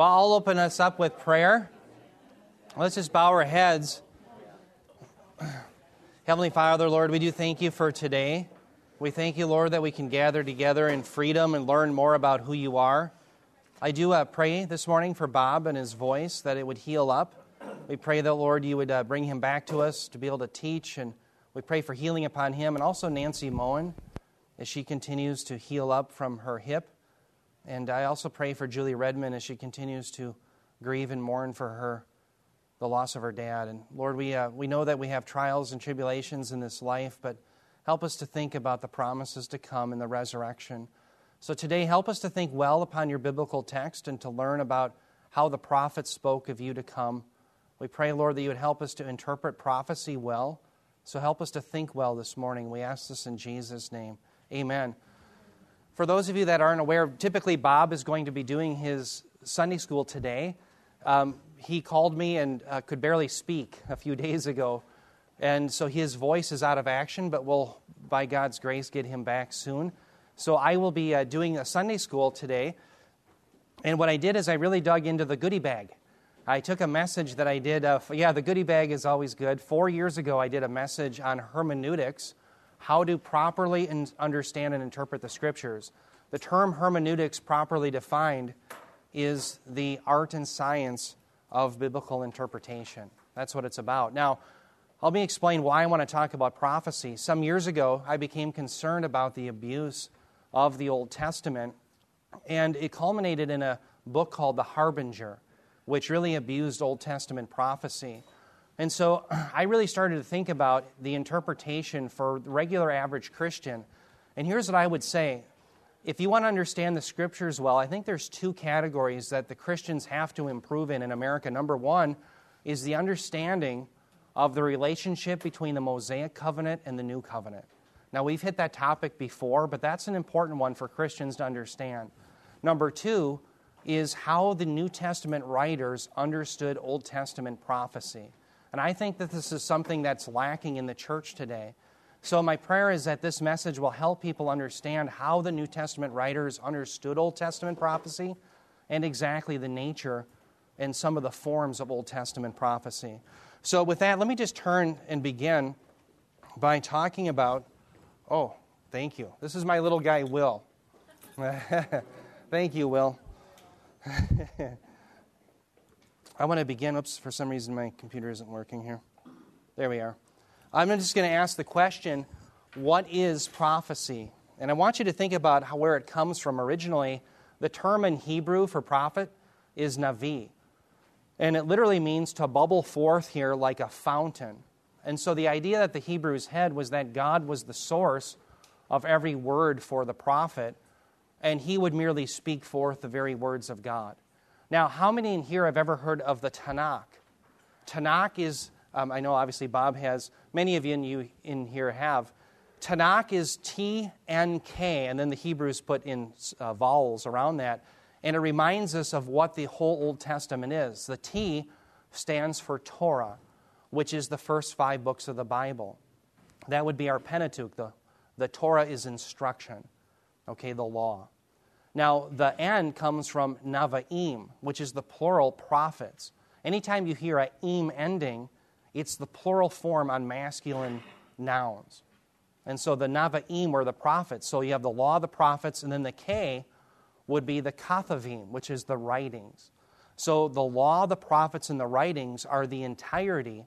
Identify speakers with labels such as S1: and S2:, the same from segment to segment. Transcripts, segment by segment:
S1: Well, I'll open us up with prayer. Let's just bow our heads. Heavenly Father, Lord, we do thank you for today. We thank you, Lord, that we can gather together in freedom and learn more about who you are. I do uh, pray this morning for Bob and his voice that it would heal up. We pray that, Lord, you would uh, bring him back to us to be able to teach, and we pray for healing upon him and also Nancy Moen as she continues to heal up from her hip. And I also pray for Julie Redmond as she continues to grieve and mourn for her the loss of her dad. And Lord, we, uh, we know that we have trials and tribulations in this life, but help us to think about the promises to come in the resurrection. So today, help us to think well upon your biblical text and to learn about how the prophets spoke of you to come. We pray, Lord, that you would help us to interpret prophecy well. So help us to think well this morning. We ask this in Jesus' name. Amen. For those of you that aren't aware, typically Bob is going to be doing his Sunday school today. Um, he called me and uh, could barely speak a few days ago. And so his voice is out of action, but we'll, by God's grace, get him back soon. So I will be uh, doing a Sunday school today. And what I did is I really dug into the goodie bag. I took a message that I did. Uh, yeah, the goodie bag is always good. Four years ago, I did a message on hermeneutics, how to properly understand and interpret the scriptures. The term hermeneutics, properly defined, is the art and science of biblical interpretation. That's what it's about. Now, let me explain why I want to talk about prophecy. Some years ago, I became concerned about the abuse of the Old Testament, and it culminated in a book called The Harbinger, which really abused Old Testament prophecy. And so I really started to think about the interpretation for the regular average Christian. And here's what I would say if you want to understand the scriptures well, I think there's two categories that the Christians have to improve in in America. Number one is the understanding of the relationship between the Mosaic covenant and the new covenant. Now, we've hit that topic before, but that's an important one for Christians to understand. Number two is how the New Testament writers understood Old Testament prophecy. And I think that this is something that's lacking in the church today. So, my prayer is that this message will help people understand how the New Testament writers understood Old Testament prophecy and exactly the nature and some of the forms of Old Testament prophecy. So, with that, let me just turn and begin by talking about. Oh, thank you. This is my little guy, Will. thank you, Will. I want to begin. Oops, for some reason my computer isn't working here. There we are. I'm just going to ask the question what is prophecy? And I want you to think about how, where it comes from originally. The term in Hebrew for prophet is navi. And it literally means to bubble forth here like a fountain. And so the idea that the Hebrews had was that God was the source of every word for the prophet, and he would merely speak forth the very words of God. Now, how many in here have ever heard of the Tanakh? Tanakh is um, I know obviously Bob has, many of you in, you in here have. Tanakh is T N K, and then the Hebrews put in uh, vowels around that. And it reminds us of what the whole Old Testament is. The T stands for Torah, which is the first five books of the Bible. That would be our Pentateuch. The, the Torah is instruction, okay, the law. Now, the N comes from Navaim, which is the plural prophets. Anytime you hear a im ending, it's the plural form on masculine nouns. And so the Navaim were the prophets. So you have the law of the prophets, and then the K would be the Kathavim, which is the writings. So the law, the prophets, and the writings are the entirety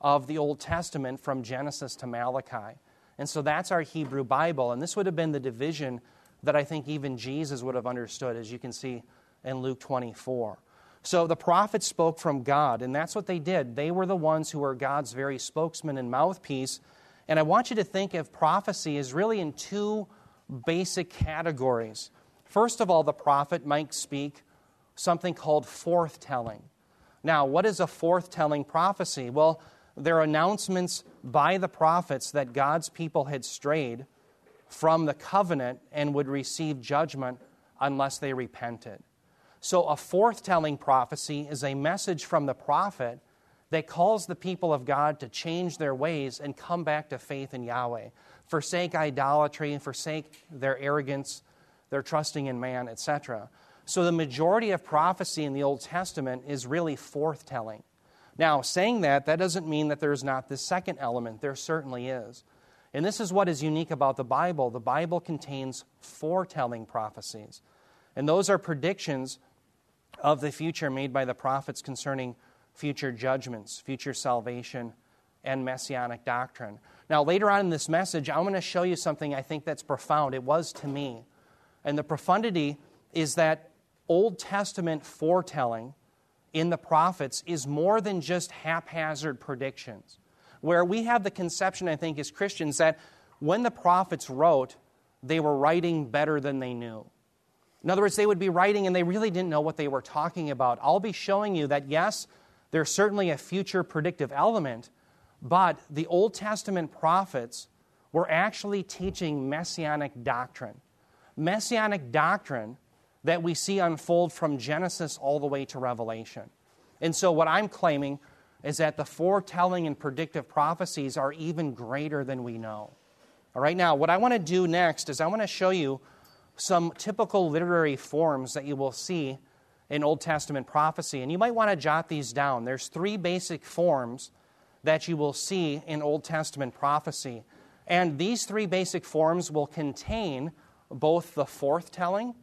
S1: of the Old Testament from Genesis to Malachi. And so that's our Hebrew Bible. And this would have been the division that I think even Jesus would have understood, as you can see in Luke 24. So the prophets spoke from God, and that's what they did. They were the ones who were God's very spokesman and mouthpiece. And I want you to think of prophecy as really in two basic categories. First of all, the prophet might speak something called forthtelling. Now, what is a forthtelling prophecy? Well, they're announcements by the prophets that God's people had strayed from the covenant and would receive judgment unless they repented. So, a forthtelling prophecy is a message from the prophet that calls the people of God to change their ways and come back to faith in Yahweh, forsake idolatry, and forsake their arrogance, their trusting in man, etc. So the majority of prophecy in the Old Testament is really forthtelling. Now, saying that, that doesn't mean that there's not this second element. There certainly is. And this is what is unique about the Bible. The Bible contains foretelling prophecies. And those are predictions of the future made by the prophets concerning future judgments, future salvation, and messianic doctrine. Now, later on in this message, I'm going to show you something I think that's profound. It was to me. And the profundity is that Old Testament foretelling in the prophets is more than just haphazard predictions. Where we have the conception, I think, as Christians, that when the prophets wrote, they were writing better than they knew. In other words, they would be writing and they really didn't know what they were talking about. I'll be showing you that, yes, there's certainly a future predictive element, but the Old Testament prophets were actually teaching messianic doctrine. Messianic doctrine that we see unfold from Genesis all the way to Revelation. And so, what I'm claiming is that the foretelling and predictive prophecies are even greater than we know. All right, now, what I want to do next is I want to show you some typical literary forms that you will see in Old Testament prophecy. And you might want to jot these down. There's three basic forms that you will see in Old Testament prophecy. And these three basic forms will contain both the forthtelling,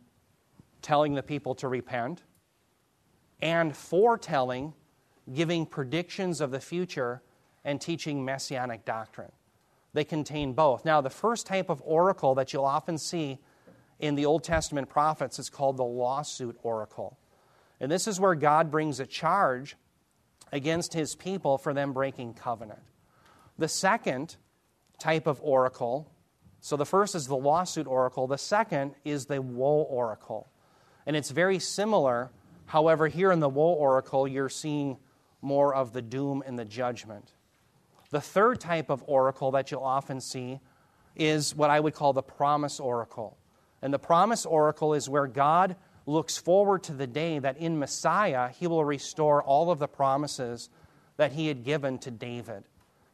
S1: telling the people to repent, and foretelling, giving predictions of the future and teaching messianic doctrine. They contain both. Now, the first type of oracle that you'll often see in the Old Testament prophets is called the lawsuit oracle. And this is where God brings a charge against his people for them breaking covenant. The second type of oracle, so the first is the lawsuit oracle, the second is the woe oracle. And it's very similar. However, here in the woe oracle, you're seeing more of the doom and the judgment. The third type of oracle that you'll often see is what I would call the promise oracle. And the promise oracle is where God looks forward to the day that in Messiah he will restore all of the promises that he had given to David,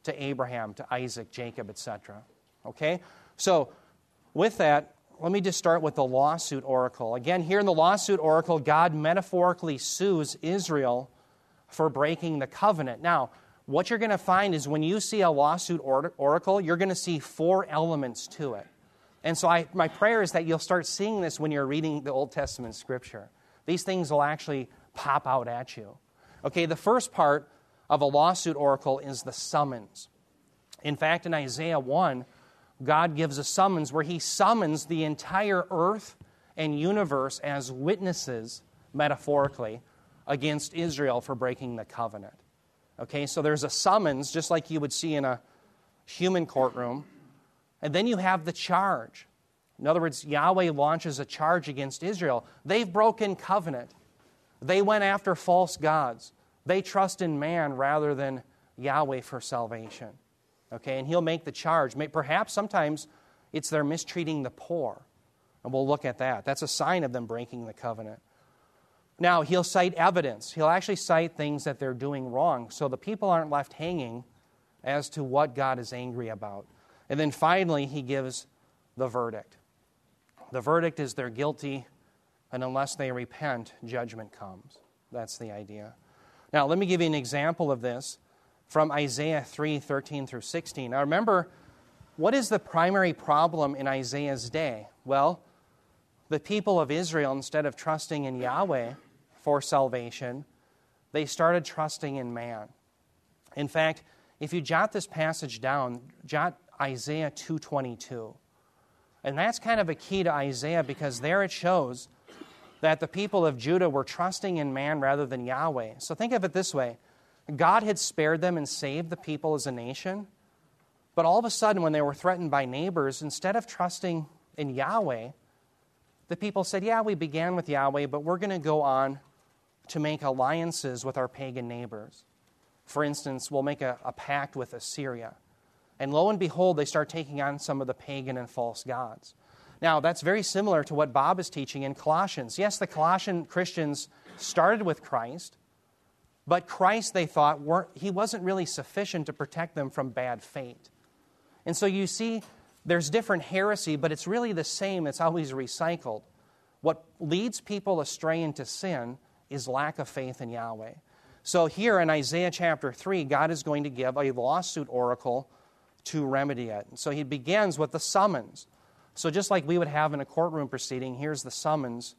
S1: to Abraham, to Isaac, Jacob, etc. Okay? So, with that, let me just start with the lawsuit oracle. Again, here in the lawsuit oracle, God metaphorically sues Israel for breaking the covenant. Now, what you're going to find is when you see a lawsuit oracle, you're going to see four elements to it. And so I, my prayer is that you'll start seeing this when you're reading the Old Testament scripture. These things will actually pop out at you. Okay, the first part of a lawsuit oracle is the summons. In fact, in Isaiah 1, God gives a summons where he summons the entire earth and universe as witnesses, metaphorically, against Israel for breaking the covenant. Okay, so there's a summons, just like you would see in a human courtroom, and then you have the charge. In other words, Yahweh launches a charge against Israel. They've broken covenant. They went after false gods. They trust in man rather than Yahweh for salvation. Okay, and he'll make the charge. Perhaps sometimes it's they're mistreating the poor. And we'll look at that. That's a sign of them breaking the covenant. Now, he'll cite evidence. He'll actually cite things that they're doing wrong so the people aren't left hanging as to what God is angry about. And then finally, he gives the verdict. The verdict is they're guilty, and unless they repent, judgment comes. That's the idea. Now, let me give you an example of this from Isaiah 3 13 through 16. Now, remember, what is the primary problem in Isaiah's day? Well, the people of Israel, instead of trusting in Yahweh for salvation, they started trusting in man. In fact, if you jot this passage down, jot Isaiah 2:22. And that's kind of a key to Isaiah because there it shows that the people of Judah were trusting in man rather than Yahweh. So think of it this way. God had spared them and saved the people as a nation, but all of a sudden when they were threatened by neighbors, instead of trusting in Yahweh, the people said, "Yeah, we began with Yahweh, but we're going to go on to make alliances with our pagan neighbors." For instance, we'll make a, a pact with Assyria. And lo and behold, they start taking on some of the pagan and false gods. Now, that's very similar to what Bob is teaching in Colossians. Yes, the Colossian Christians started with Christ, but Christ, they thought, weren't, he wasn't really sufficient to protect them from bad fate. And so you see, there's different heresy, but it's really the same, it's always recycled. What leads people astray into sin is lack of faith in Yahweh. So, here in Isaiah chapter 3, God is going to give a lawsuit oracle to remedy it. So, he begins with the summons. So, just like we would have in a courtroom proceeding, here's the summons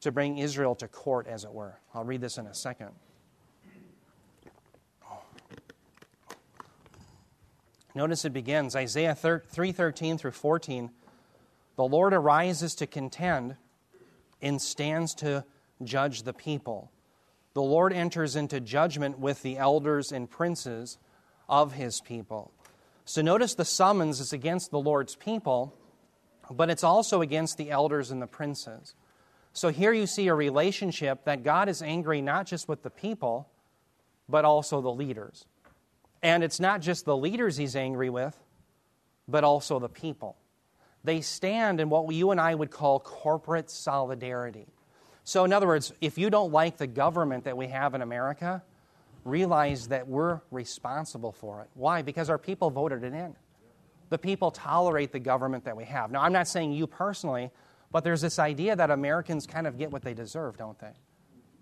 S1: to bring Israel to court, as it were. I'll read this in a second. Notice it begins Isaiah 3:13 through 14. The Lord arises to contend and stands to judge the people. The Lord enters into judgment with the elders and princes of his people. So notice the summons is against the Lord's people, but it's also against the elders and the princes. So here you see a relationship that God is angry not just with the people, but also the leaders. And it's not just the leaders he's angry with, but also the people. They stand in what you and I would call corporate solidarity. So, in other words, if you don't like the government that we have in America, realize that we're responsible for it. Why? Because our people voted it in. The people tolerate the government that we have. Now, I'm not saying you personally, but there's this idea that Americans kind of get what they deserve, don't they?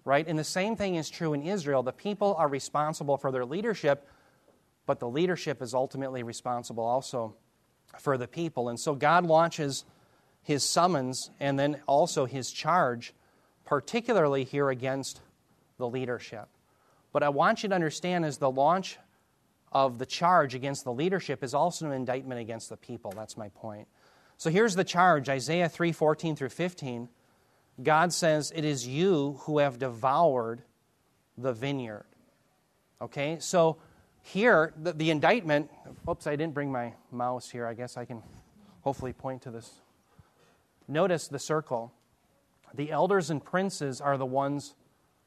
S1: Right? And the same thing is true in Israel. The people are responsible for their leadership, but the leadership is ultimately responsible also for the people. And so God launches his summons and then also his charge, particularly here against the leadership. But I want you to understand is the launch of the charge against the leadership is also an indictment against the people. That's my point. So here's the charge Isaiah 3 14 through 15. God says, It is you who have devoured the vineyard. Okay, so here, the, the indictment, oops, I didn't bring my mouse here. I guess I can hopefully point to this. Notice the circle. The elders and princes are the ones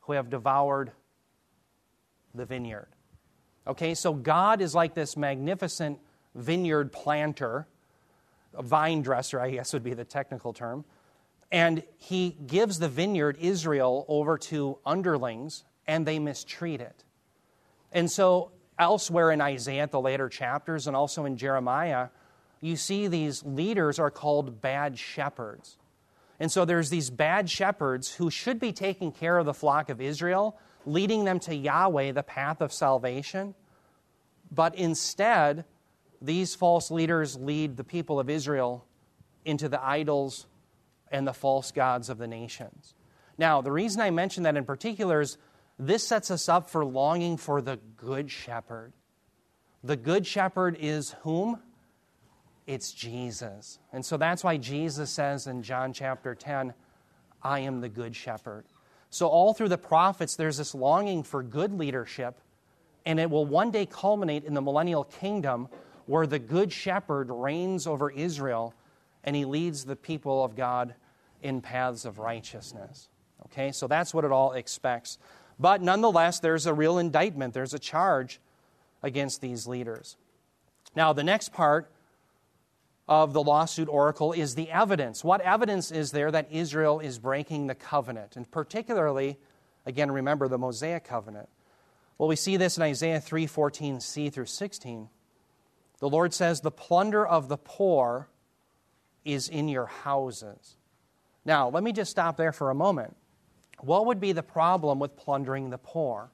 S1: who have devoured the vineyard. Okay, so God is like this magnificent vineyard planter, a vine dresser, I guess would be the technical term. And he gives the vineyard, Israel, over to underlings, and they mistreat it. And so elsewhere in Isaiah, the later chapters, and also in Jeremiah, you see these leaders are called bad shepherds. And so there's these bad shepherds who should be taking care of the flock of Israel, leading them to Yahweh, the path of salvation. But instead, these false leaders lead the people of Israel into the idols and the false gods of the nations. Now, the reason I mention that in particular is this sets us up for longing for the Good Shepherd. The Good Shepherd is whom? It's Jesus. And so that's why Jesus says in John chapter 10, I am the Good Shepherd. So, all through the prophets, there's this longing for good leadership, and it will one day culminate in the millennial kingdom where the Good Shepherd reigns over Israel and he leads the people of God in paths of righteousness. Okay, so that's what it all expects. But nonetheless, there's a real indictment, there's a charge against these leaders. Now, the next part of the lawsuit oracle is the evidence. What evidence is there that Israel is breaking the covenant? And particularly, again, remember the Mosaic covenant. Well, we see this in Isaiah 3 14c through 16. The Lord says, The plunder of the poor is in your houses. Now, let me just stop there for a moment. What would be the problem with plundering the poor?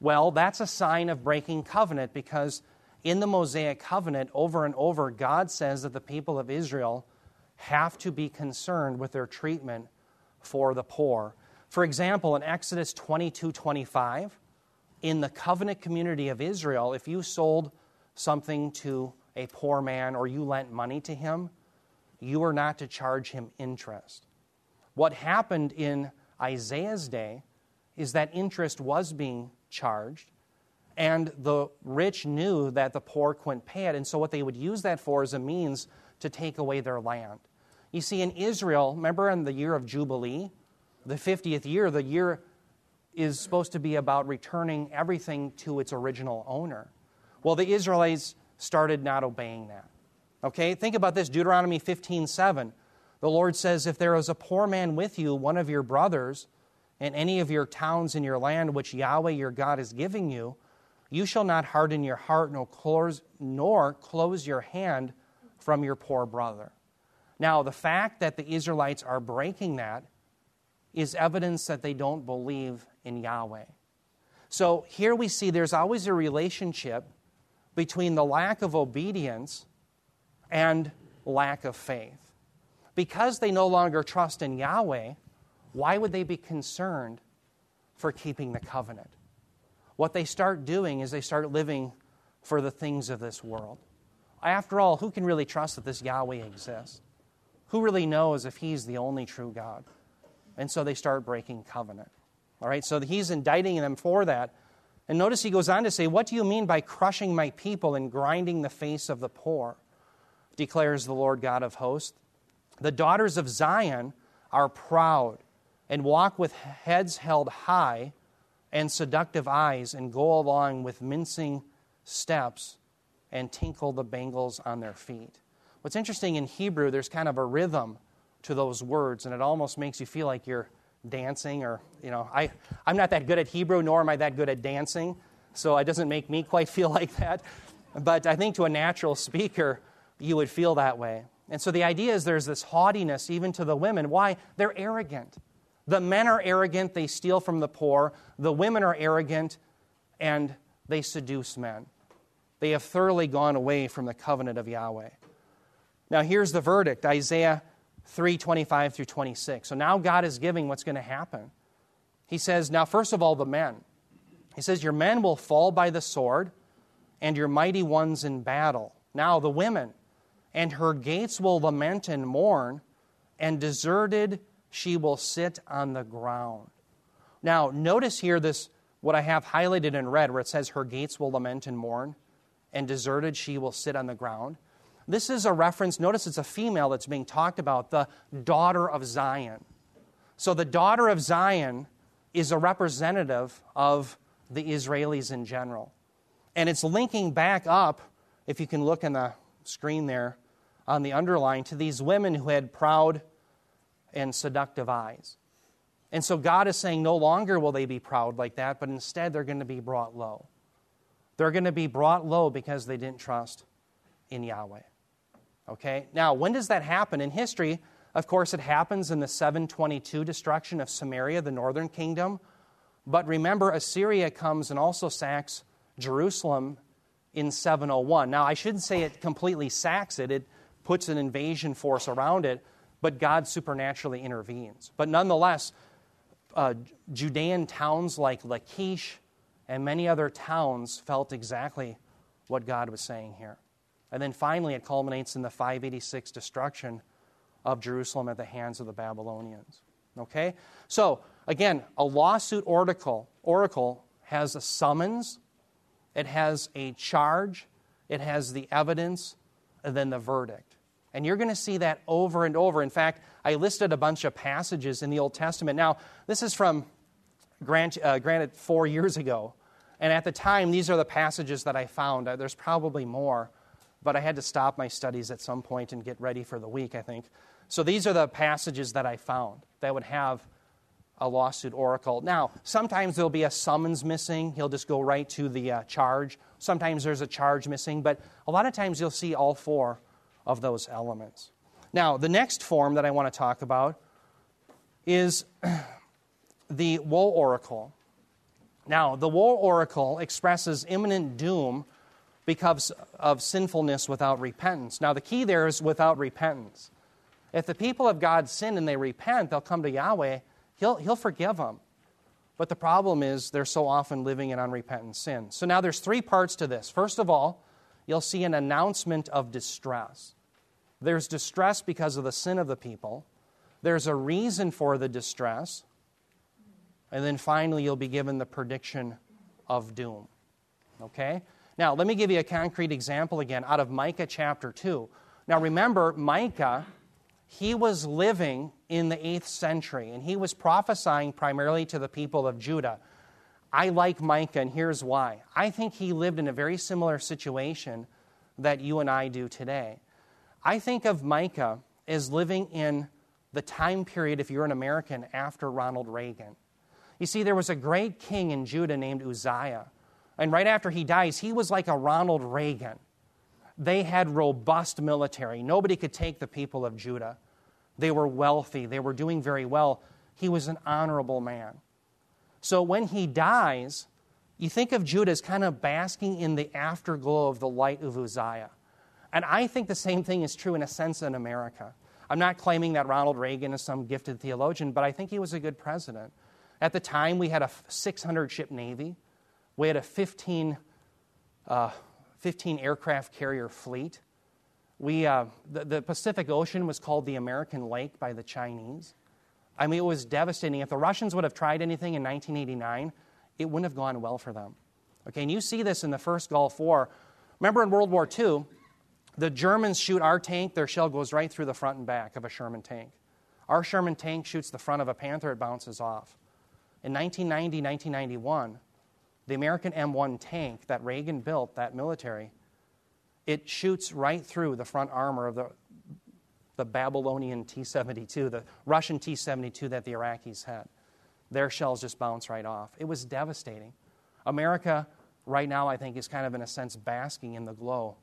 S1: Well, that's a sign of breaking covenant because in the Mosaic covenant, over and over, God says that the people of Israel have to be concerned with their treatment for the poor. For example, in Exodus 22 25, in the covenant community of Israel, if you sold something to a poor man or you lent money to him, you were not to charge him interest. What happened in Isaiah's day is that interest was being charged, and the rich knew that the poor couldn't pay it, and so what they would use that for is a means to take away their land. You see, in Israel, remember in the year of Jubilee, the 50th year, the year is supposed to be about returning everything to its original owner. Well, the Israelites started not obeying that. Okay, think about this Deuteronomy 15 7. The Lord says, If there is a poor man with you, one of your brothers, in any of your towns in your land which Yahweh your God is giving you, you shall not harden your heart nor close, nor close your hand from your poor brother. Now, the fact that the Israelites are breaking that is evidence that they don't believe in Yahweh. So here we see there's always a relationship between the lack of obedience and lack of faith. Because they no longer trust in Yahweh, why would they be concerned for keeping the covenant? What they start doing is they start living for the things of this world. After all, who can really trust that this Yahweh exists? Who really knows if he's the only true God? And so they start breaking covenant. All right, so he's indicting them for that. And notice he goes on to say, What do you mean by crushing my people and grinding the face of the poor? declares the Lord God of hosts. The daughters of Zion are proud and walk with heads held high and seductive eyes and go along with mincing steps and tinkle the bangles on their feet. What's interesting in Hebrew, there's kind of a rhythm to those words, and it almost makes you feel like you're dancing or, you know, I, I'm not that good at Hebrew, nor am I that good at dancing, so it doesn't make me quite feel like that. But I think to a natural speaker, you would feel that way. And so the idea is there's this haughtiness even to the women. Why? They're arrogant. The men are arrogant, they steal from the poor. The women are arrogant, and they seduce men. They have thoroughly gone away from the covenant of Yahweh. Now here's the verdict Isaiah 3 25 through 26. So now God is giving what's going to happen. He says, Now, first of all, the men. He says, Your men will fall by the sword, and your mighty ones in battle. Now, the women, and her gates will lament and mourn, and deserted she will sit on the ground. Now, notice here this, what I have highlighted in red, where it says, Her gates will lament and mourn, and deserted she will sit on the ground. This is a reference, notice it's a female that's being talked about, the daughter of Zion. So the daughter of Zion is a representative of the Israelis in general. And it's linking back up, if you can look in the screen there on the underline, to these women who had proud and seductive eyes. And so God is saying no longer will they be proud like that, but instead they're going to be brought low. They're going to be brought low because they didn't trust in Yahweh. Okay? Now, when does that happen? In history, of course, it happens in the 722 destruction of Samaria, the northern kingdom. But remember, Assyria comes and also sacks Jerusalem in 701. Now, I shouldn't say it completely sacks it, it puts an invasion force around it, but God supernaturally intervenes. But nonetheless, uh, Judean towns like Lachish and many other towns felt exactly what God was saying here. And then finally, it culminates in the 586 destruction of Jerusalem at the hands of the Babylonians. Okay? So, again, a lawsuit oracle, oracle has a summons, it has a charge, it has the evidence, and then the verdict. And you're going to see that over and over. In fact, I listed a bunch of passages in the Old Testament. Now, this is from, grant, uh, granted, four years ago. And at the time, these are the passages that I found. Uh, there's probably more but I had to stop my studies at some point and get ready for the week, I think. So these are the passages that I found that would have a lawsuit oracle. Now, sometimes there'll be a summons missing. He'll just go right to the uh, charge. Sometimes there's a charge missing, but a lot of times you'll see all four of those elements. Now, the next form that I want to talk about is the woe oracle. Now, the woe oracle expresses imminent doom because of sinfulness without repentance. Now, the key there is without repentance. If the people of God sin and they repent, they'll come to Yahweh, He'll, he'll forgive them. But the problem is they're so often living in unrepentant sin. So now there's three parts to this. First of all, you'll see an announcement of distress. There's distress because of the sin of the people. There's a reason for the distress. And then finally, you'll be given the prediction of doom. Okay? Now, let me give you a concrete example again out of Micah chapter 2. Now, remember, Micah, he was living in the 8th century, and he was prophesying primarily to the people of Judah. I like Micah, and here's why. I think he lived in a very similar situation that you and I do today. I think of Micah as living in the time period, if you're an American, after Ronald Reagan. You see, there was a great king in Judah named Uzziah. And right after he dies, he was like a Ronald Reagan. They had robust military. Nobody could take the people of Judah. They were wealthy, they were doing very well. He was an honorable man. So when he dies, you think of Judah as kind of basking in the afterglow of the light of Uzziah. And I think the same thing is true in a sense in America. I'm not claiming that Ronald Reagan is some gifted theologian, but I think he was a good president. At the time, we had a 600 ship Navy, we had a 15, uh, 15 aircraft carrier fleet. We, uh, the, the Pacific Ocean was called the American Lake by the Chinese. I mean, it was devastating. If the Russians would have tried anything in 1989, it wouldn't have gone well for them. Okay, and you see this in the first Gulf War. Remember in World War II, the Germans shoot our tank, their shell goes right through the front and back of a Sherman tank. Our Sherman tank shoots the front of a Panther, it bounces off. In 1990, 1991, the American M1 tank that Reagan built, that military, it shoots right through the front armor of the, the Babylonian T 72, the Russian T 72 that the Iraqis had. Their shells just bounce right off. It was devastating. America, right now, I think, is kind of, in a sense, basking in the glow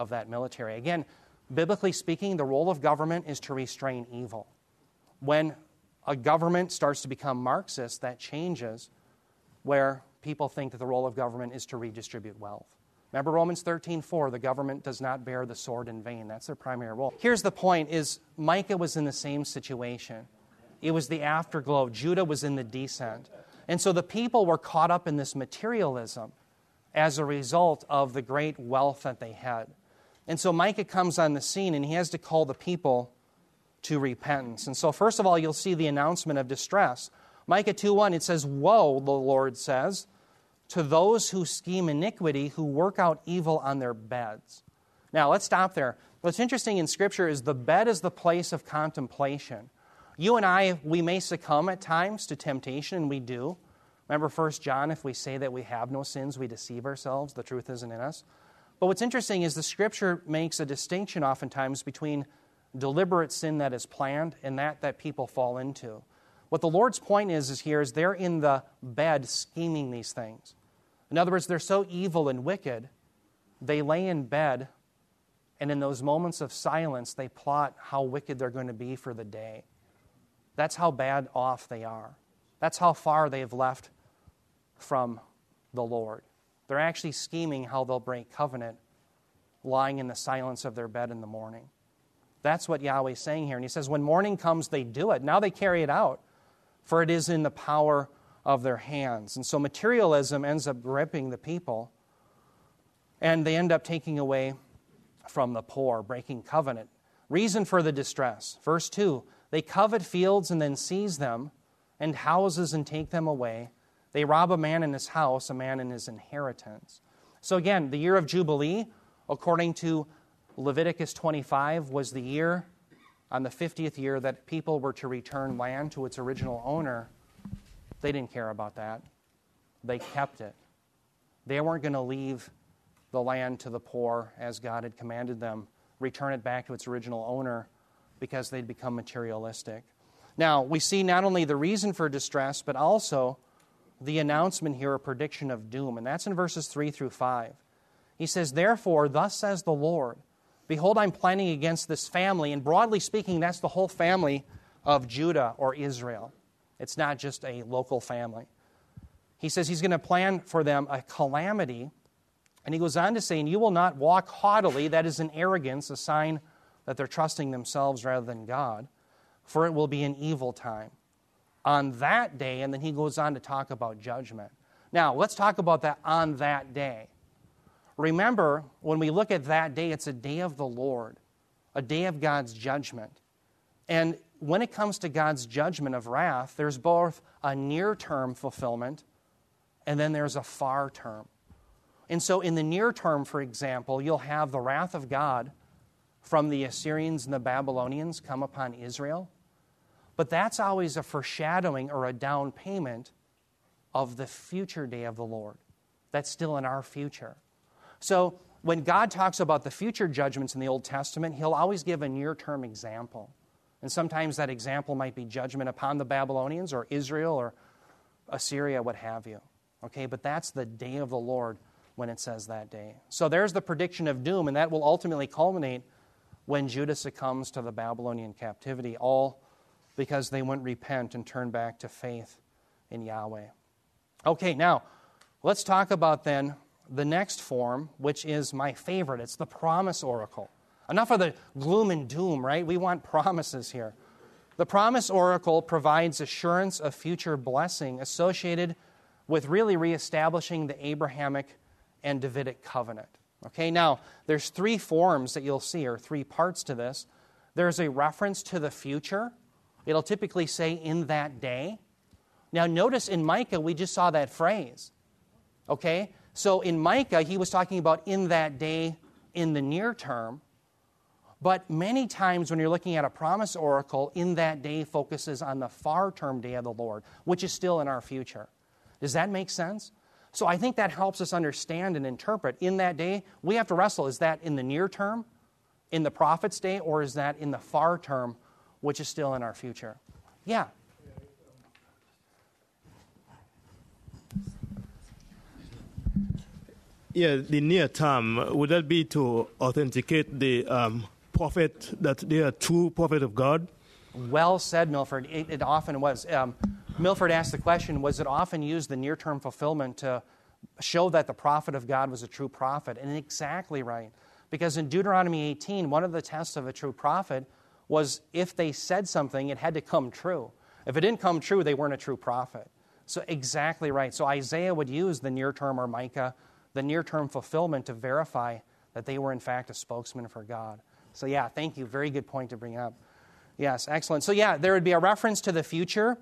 S1: of that military. Again, biblically speaking, the role of government is to restrain evil. When a government starts to become Marxist, that changes where people think that the role of government is to redistribute wealth. Remember Romans 13:4, the government does not bear the sword in vain. That's their primary role. Here's the point is Micah was in the same situation. It was the afterglow. Judah was in the descent. And so the people were caught up in this materialism as a result of the great wealth that they had. And so Micah comes on the scene and he has to call the people to repentance. And so first of all, you'll see the announcement of distress. Micah 2:1 it says, "Woe, the Lord says, to those who scheme iniquity, who work out evil on their beds. Now, let's stop there. What's interesting in Scripture is the bed is the place of contemplation. You and I, we may succumb at times to temptation, and we do. Remember 1 John, if we say that we have no sins, we deceive ourselves, the truth isn't in us. But what's interesting is the Scripture makes a distinction oftentimes between deliberate sin that is planned and that that people fall into. What the Lord's point is, is here is they're in the bed scheming these things. In other words, they're so evil and wicked, they lay in bed, and in those moments of silence, they plot how wicked they're going to be for the day. That's how bad off they are. That's how far they've left from the Lord. They're actually scheming how they'll break covenant lying in the silence of their bed in the morning. That's what Yahweh's saying here. And he says, when morning comes, they do it. Now they carry it out, for it is in the power of their hands. And so materialism ends up gripping the people, and they end up taking away from the poor, breaking covenant. Reason for the distress. Verse 2 They covet fields and then seize them, and houses and take them away. They rob a man in his house, a man in his inheritance. So, again, the year of Jubilee, according to Leviticus 25, was the year on the 50th year that people were to return land to its original owner they didn't care about that. They kept it. They weren't going to leave the land to the poor as God had commanded them, return it back to its original owner because they'd become materialistic. Now, we see not only the reason for distress, but also the announcement here, a prediction of doom. And that's in verses 3 through 5. He says, Therefore, thus says the Lord, Behold, I'm planning against this family. And broadly speaking, that's the whole family of Judah or Israel. It's not just a local family. He says he's going to plan for them a calamity. And he goes on to say, And you will not walk haughtily, that is an arrogance, a sign that they're trusting themselves rather than God, for it will be an evil time. On that day, and then he goes on to talk about judgment. Now, let's talk about that on that day. Remember, when we look at that day, it's a day of the Lord, a day of God's judgment. And when it comes to God's judgment of wrath, there's both a near term fulfillment and then there's a far term. And so, in the near term, for example, you'll have the wrath of God from the Assyrians and the Babylonians come upon Israel. But that's always a foreshadowing or a down payment of the future day of the Lord. That's still in our future. So, when God talks about the future judgments in the Old Testament, He'll always give a near term example. And sometimes that example might be judgment upon the Babylonians or Israel or Assyria, what have you. Okay, but that's the day of the Lord when it says that day. So there's the prediction of doom, and that will ultimately culminate when Judah succumbs to the Babylonian captivity, all because they wouldn't repent and turn back to faith in Yahweh. Okay, now let's talk about then the next form, which is my favorite. It's the promise oracle. Enough of the gloom and doom, right? We want promises here. The promise oracle provides assurance of future blessing associated with really reestablishing the Abrahamic and Davidic covenant. Okay, now there's three forms that you'll see, or three parts to this. There's a reference to the future. It'll typically say, in that day. Now, notice in Micah, we just saw that phrase. Okay? So in Micah, he was talking about in that day in the near term. But many times when you're looking at a promise oracle, in that day focuses on the far term day of the Lord, which is still in our future. Does that make sense? So I think that helps us understand and interpret. In that day, we have to wrestle is that in the near term, in the prophet's day, or is that in the far term, which is still in our future? Yeah.
S2: Yeah, the near term, would that be to authenticate the um, prophet that they are true prophet of God?
S1: Well said, Milford. It, it often was. Um, Milford asked the question Was it often used the near term fulfillment to show that the prophet of God was a true prophet? And exactly right. Because in Deuteronomy 18, one of the tests of a true prophet was if they said something, it had to come true. If it didn't come true, they weren't a true prophet. So, exactly right. So, Isaiah would use the near term or Micah, the near term fulfillment to verify that they were, in fact, a spokesman for God. So, yeah, thank you. Very good point to bring up. Yes, excellent. So, yeah, there would be a reference to the future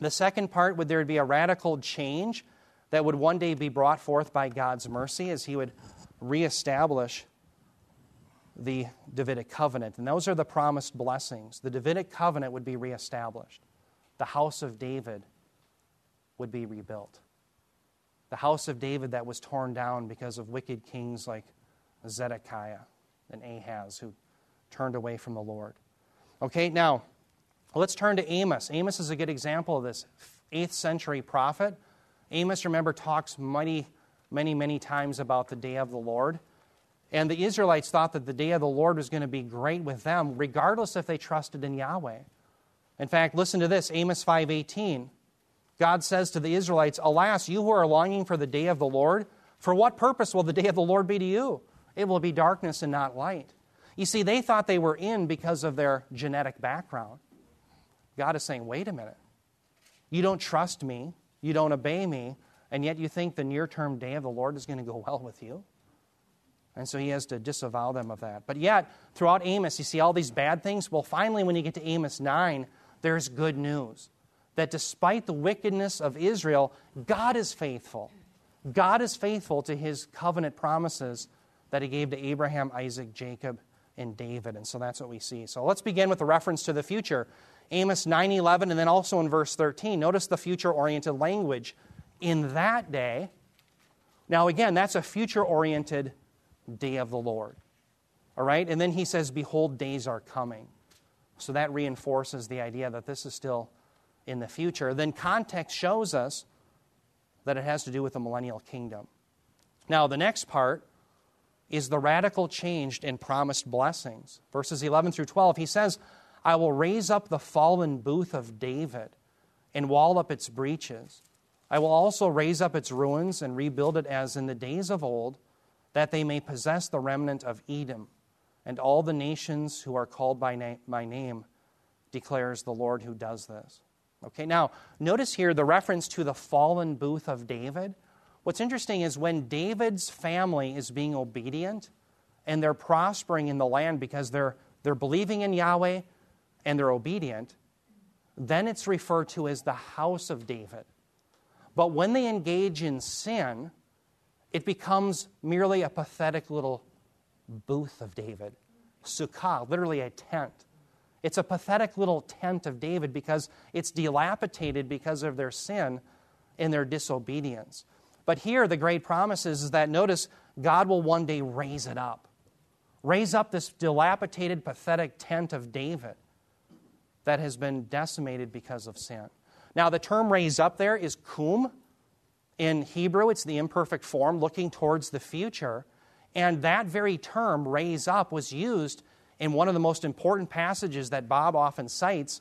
S1: the second part would there be a radical change that would one day be brought forth by God's mercy as he would reestablish the Davidic covenant. And those are the promised blessings. The Davidic covenant would be reestablished. The house of David would be rebuilt. The house of David that was torn down because of wicked kings like Zedekiah and Ahaz who turned away from the Lord. Okay, now Let's turn to Amos. Amos is a good example of this. 8th century prophet. Amos, remember, talks many, many, many times about the day of the Lord. And the Israelites thought that the day of the Lord was going to be great with them, regardless if they trusted in Yahweh. In fact, listen to this Amos 5:18. God says to the Israelites, Alas, you who are longing for the day of the Lord, for what purpose will the day of the Lord be to you? It will be darkness and not light. You see, they thought they were in because of their genetic background. God is saying, wait a minute. You don't trust me, you don't obey me, and yet you think the near term day of the Lord is going to go well with you? And so he has to disavow them of that. But yet, throughout Amos, you see all these bad things. Well, finally, when you get to Amos 9, there's good news that despite the wickedness of Israel, God is faithful. God is faithful to his covenant promises that he gave to Abraham, Isaac, Jacob, and David. And so that's what we see. So let's begin with a reference to the future. Amos 9:11 and then also in verse 13. Notice the future-oriented language. In that day. Now again, that's a future-oriented day of the Lord. All right? And then he says behold days are coming. So that reinforces the idea that this is still in the future. Then context shows us that it has to do with the millennial kingdom. Now, the next part is the radical change in promised blessings. Verses 11 through 12, he says, I will raise up the fallen booth of David and wall up its breaches. I will also raise up its ruins and rebuild it as in the days of old, that they may possess the remnant of Edom and all the nations who are called by na- my name, declares the Lord who does this. Okay, now notice here the reference to the fallen booth of David. What's interesting is when David's family is being obedient and they're prospering in the land because they're, they're believing in Yahweh, and they're obedient, then it's referred to as the house of David. But when they engage in sin, it becomes merely a pathetic little booth of David. Sukkah, literally a tent. It's a pathetic little tent of David because it's dilapidated because of their sin and their disobedience. But here, the great promise is, is that notice God will one day raise it up. Raise up this dilapidated, pathetic tent of David that has been decimated because of sin. Now, the term raise up there is kum, In Hebrew, it's the imperfect form looking towards the future. And that very term, raise up, was used in one of the most important passages that Bob often cites,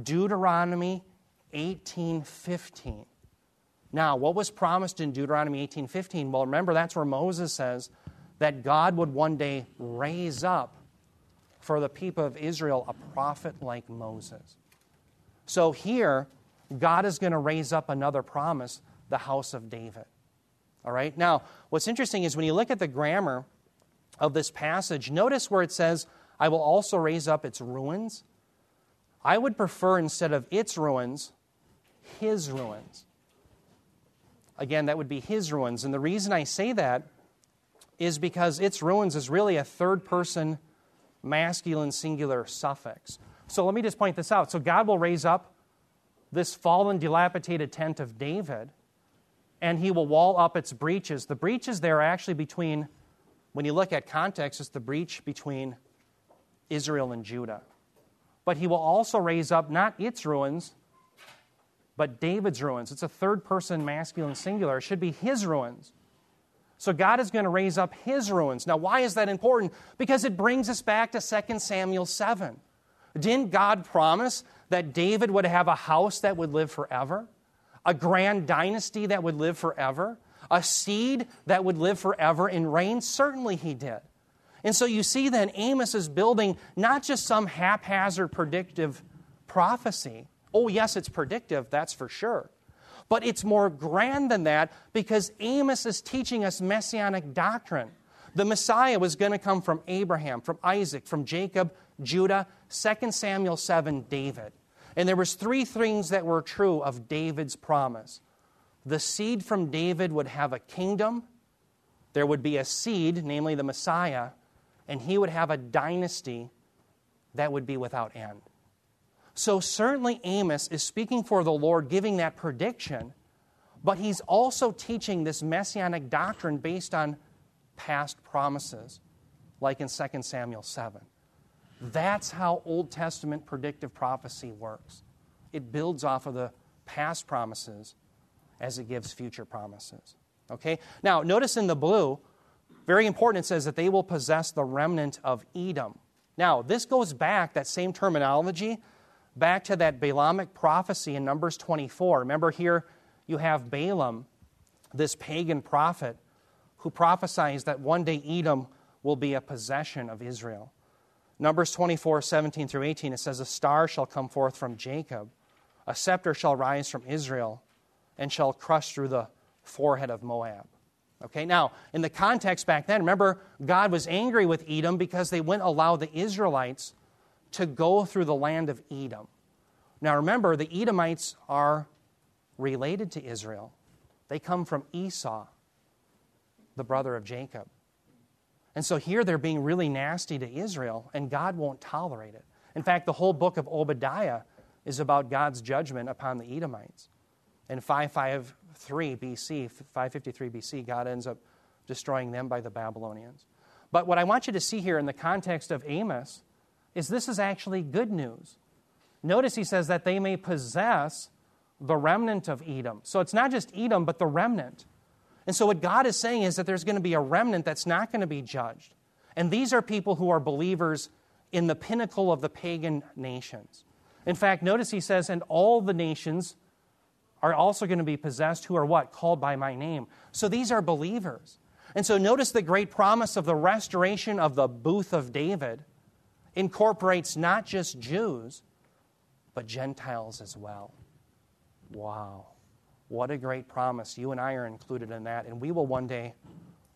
S1: Deuteronomy 18:15. Now, what was promised in Deuteronomy 18:15? Well, remember that's where Moses says that God would one day raise up for the people of Israel a prophet like Moses. So here, God is going to raise up another promise, the house of David. All right? Now, what's interesting is when you look at the grammar of this passage, notice where it says, I will also raise up its ruins. I would prefer instead of its ruins, his ruins. Again, that would be his ruins. And the reason I say that is because its ruins is really a third person masculine singular suffix. So let me just point this out. So God will raise up this fallen, dilapidated tent of David, and he will wall up its breaches. The breaches there are actually between, when you look at context, it's the breach between Israel and Judah. But he will also raise up not its ruins, but David's ruins. It's a third person masculine singular. It should be his ruins. So God is going to raise up his ruins. Now, why is that important? Because it brings us back to 2 Samuel 7. Didn't God promise that David would have a house that would live forever? A grand dynasty that would live forever? A seed that would live forever and reign? Certainly he did. And so you see then Amos is building not just some haphazard predictive prophecy. Oh, yes, it's predictive, that's for sure. But it's more grand than that because Amos is teaching us messianic doctrine. The Messiah was going to come from Abraham, from Isaac, from Jacob, Judah, 2 Samuel 7, David. And there was three things that were true of David's promise. The seed from David would have a kingdom, there would be a seed, namely the Messiah, and he would have a dynasty that would be without end. So, certainly, Amos is speaking for the Lord, giving that prediction, but he's also teaching this messianic doctrine based on past promises, like in 2 Samuel 7. That's how Old Testament predictive prophecy works. It builds off of the past promises as it gives future promises. Okay? Now, notice in the blue, very important, it says that they will possess the remnant of Edom. Now, this goes back, that same terminology, back to that Balaamic prophecy in Numbers 24. Remember here, you have Balaam, this pagan prophet, who prophesies that one day Edom will be a possession of Israel. Numbers 24, 17 through 18, it says, A star shall come forth from Jacob, a scepter shall rise from Israel, and shall crush through the forehead of Moab. Okay, now, in the context back then, remember, God was angry with Edom because they wouldn't allow the Israelites to go through the land of Edom. Now, remember, the Edomites are related to Israel, they come from Esau, the brother of Jacob. And so here they're being really nasty to Israel, and God won't tolerate it. In fact, the whole book of Obadiah is about God's judgment upon the Edomites. In 553 BC, 553 BC, God ends up destroying them by the Babylonians. But what I want you to see here in the context of Amos is this is actually good news. Notice he says that they may possess the remnant of Edom. So it's not just Edom, but the remnant. And so what God is saying is that there's going to be a remnant that's not going to be judged. And these are people who are believers in the pinnacle of the pagan nations. In fact, notice he says, and all the nations are also going to be possessed who are what? Called by my name. So these are believers. And so notice the great promise of the restoration of the booth of David incorporates not just Jews, but Gentiles as well. Wow. What a great promise. You and I are included in that, and we will one day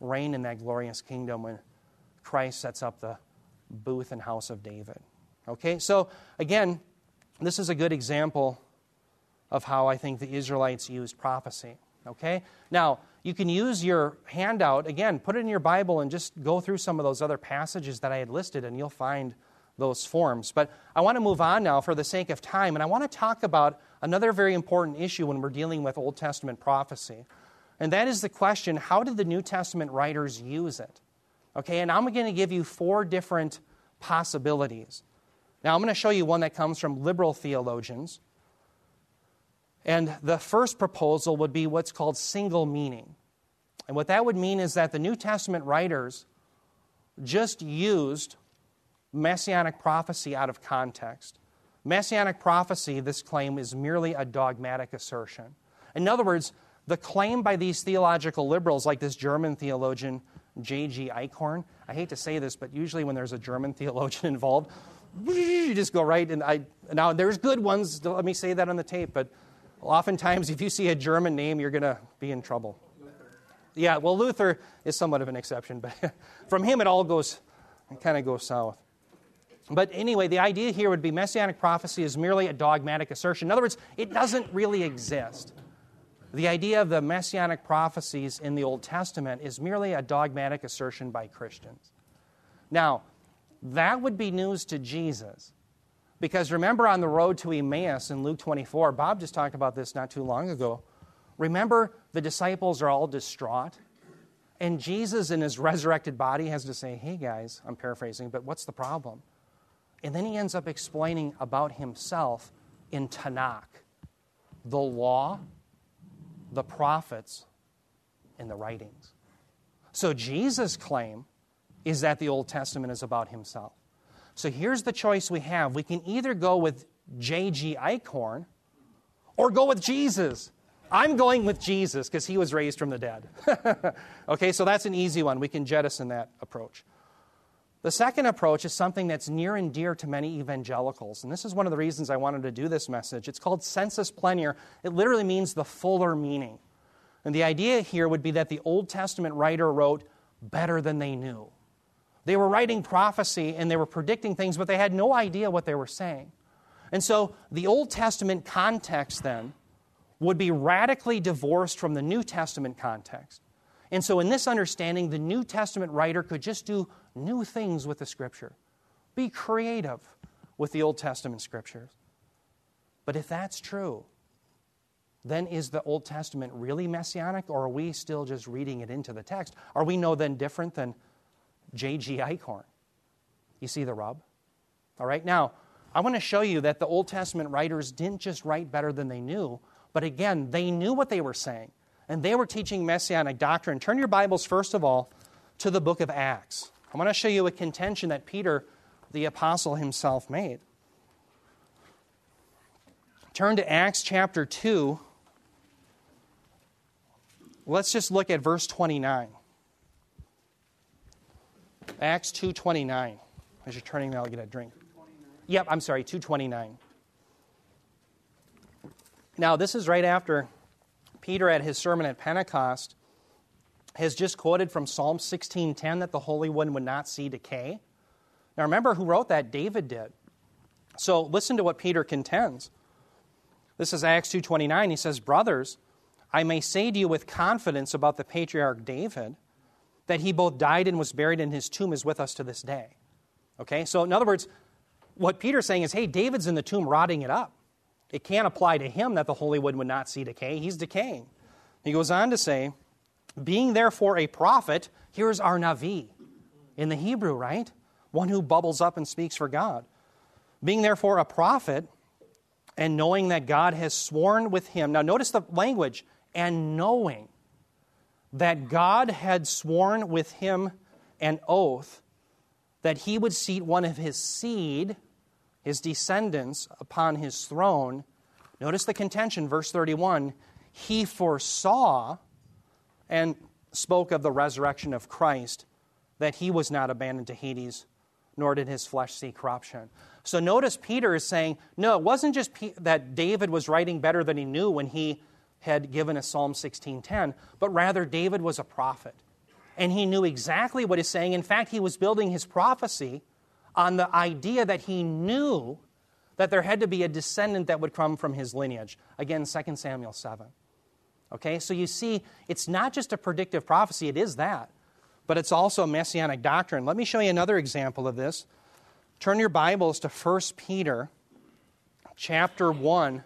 S1: reign in that glorious kingdom when Christ sets up the booth and house of David. Okay, so again, this is a good example of how I think the Israelites used prophecy. Okay? Now, you can use your handout, again, put it in your Bible and just go through some of those other passages that I had listed, and you'll find those forms. But I want to move on now for the sake of time, and I want to talk about another very important issue when we're dealing with Old Testament prophecy. And that is the question how did the New Testament writers use it? Okay, and I'm going to give you four different possibilities. Now, I'm going to show you one that comes from liberal theologians. And the first proposal would be what's called single meaning. And what that would mean is that the New Testament writers just used messianic prophecy out of context. Messianic prophecy, this claim, is merely a dogmatic assertion. In other words, the claim by these theological liberals, like this German theologian J.G. Eichhorn, I hate to say this, but usually when there's a German theologian involved, you just go right. And I, now, there's good ones, let me say that on the tape, but oftentimes if you see a German name, you're going to be in trouble. Yeah, well, Luther is somewhat of an exception, but from him it all goes, kind of goes south. But anyway, the idea here would be messianic prophecy is merely a dogmatic assertion. In other words, it doesn't really exist. The idea of the messianic prophecies in the Old Testament is merely a dogmatic assertion by Christians. Now, that would be news to Jesus. Because remember on the road to Emmaus in Luke 24, Bob just talked about this not too long ago. Remember, the disciples are all distraught. And Jesus, in his resurrected body, has to say, Hey guys, I'm paraphrasing, but what's the problem? And then he ends up explaining about himself in Tanakh the law, the prophets, and the writings. So Jesus' claim is that the Old Testament is about himself. So here's the choice we have. We can either go with J.G. Eichhorn or go with Jesus. I'm going with Jesus because he was raised from the dead. okay, so that's an easy one. We can jettison that approach. The second approach is something that's near and dear to many evangelicals. And this is one of the reasons I wanted to do this message. It's called sensus plenior. It literally means the fuller meaning. And the idea here would be that the Old Testament writer wrote better than they knew. They were writing prophecy and they were predicting things, but they had no idea what they were saying. And so the Old Testament context then would be radically divorced from the New Testament context. And so, in this understanding, the New Testament writer could just do new things with the Scripture, be creative with the Old Testament Scriptures. But if that's true, then is the Old Testament really messianic, or are we still just reading it into the text? Are we no then different than J.G. Eichhorn? You see the rub? All right, now, I want to show you that the Old Testament writers didn't just write better than they knew, but again, they knew what they were saying, and they were teaching messianic doctrine. Turn your Bibles, first of all, to the book of Acts. I want to show you a contention that Peter, the apostle himself, made. Turn to Acts chapter 2. Let's just look at verse 29. Acts 2:29. As you're turning now, I'll get a drink. Yep, I'm sorry, 229. Now, this is right after Peter at his sermon at Pentecost has just quoted from Psalm 16:10 that the Holy One would not see decay. Now remember who wrote that? David did. So listen to what Peter contends. This is Acts 2:29. He says, "Brothers, I may say to you with confidence about the patriarch David that he both died and was buried and his tomb is with us to this day." Okay? So in other words, what Peter's saying is, "Hey, David's in the tomb rotting it up." It can't apply to him that the Holy One would not see decay. He's decaying. He goes on to say, being therefore a prophet, here's our Navi in the Hebrew, right? One who bubbles up and speaks for God. Being therefore a prophet, and knowing that God has sworn with him. Now, notice the language, and knowing that God had sworn with him an oath that he would seat one of his seed his descendants upon his throne. Notice the contention, verse 31. He foresaw and spoke of the resurrection of Christ, that he was not abandoned to Hades, nor did his flesh see corruption. So notice Peter is saying, no, it wasn't just that David was writing better than he knew when he had given us Psalm 16:10, but rather David was a prophet. And he knew exactly what he's saying. In fact, he was building his prophecy on the idea that he knew that there had to be a descendant that would come from his lineage. Again, 2 Samuel 7. Okay, so you see, it's not just a predictive prophecy, it is that, but it's also a messianic doctrine. Let me show you another example of this. Turn your Bibles to 1 Peter chapter 1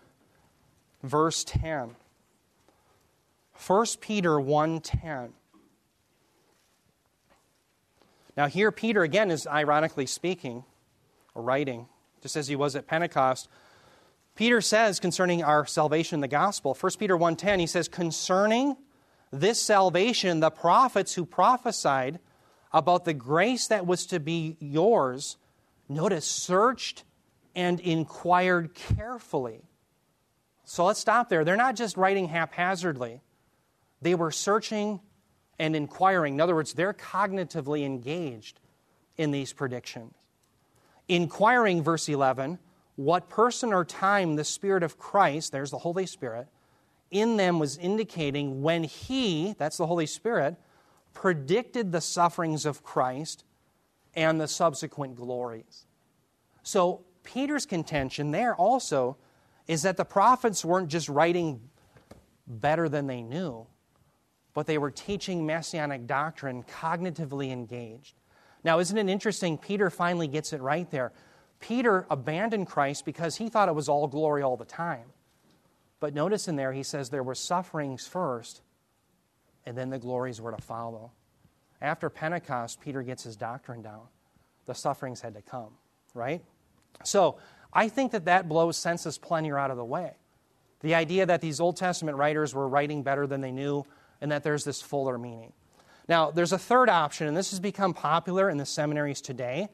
S1: verse 10. 1 Peter 1:10. Now, here Peter again is ironically speaking or writing, just as he was at Pentecost. Peter says concerning our salvation in the gospel, 1 Peter 1:10, he says concerning this salvation the prophets who prophesied about the grace that was to be yours, notice searched and inquired carefully. So let's stop there. They're not just writing haphazardly. They were searching and inquiring. In other words, they're cognitively engaged in these predictions. Inquiring, verse 11, what person or time the Spirit of Christ, there's the Holy Spirit, in them was indicating when He, that's the Holy Spirit, predicted the sufferings of Christ and the subsequent glories. So, Peter's contention there also is that the prophets weren't just writing better than they knew, but they were teaching messianic doctrine cognitively engaged. Now, isn't it interesting? Peter finally gets it right there. Peter abandoned Christ because he thought it was all glory all the time. But notice in there, he says there were sufferings first, and then the glories were to follow. After Pentecost, Peter gets his doctrine down. The sufferings had to come, right? So I think that that blows sensus plenior out of the way. The idea that these Old Testament writers were writing better than they knew, and that there's this fuller meaning. Now, there's a third option, and this has become popular in the seminaries today,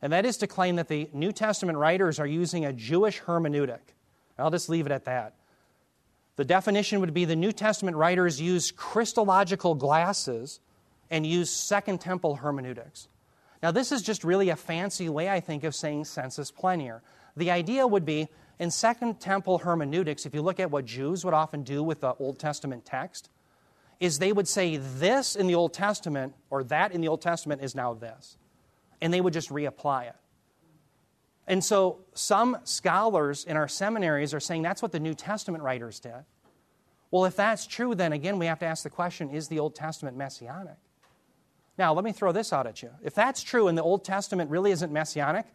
S1: and that is to claim that the New Testament writers are using a Jewish hermeneutic. I'll just leave it at that. The definition would be the New Testament writers use Christological glasses and use Second Temple hermeneutics. Now, this is just really a fancy way, I think, of saying sensus plenior. The idea would be in Second Temple hermeneutics, if you look at what Jews would often do with the Old Testament text, is they would say this in the Old Testament or that in the Old Testament is now this. And they would just reapply it. And so some scholars in our seminaries are saying that's what the New Testament writers did. Well, if that's true, then again, we have to ask the question is the Old Testament messianic? Now, let me throw this out at you. If that's true and the Old Testament really isn't messianic,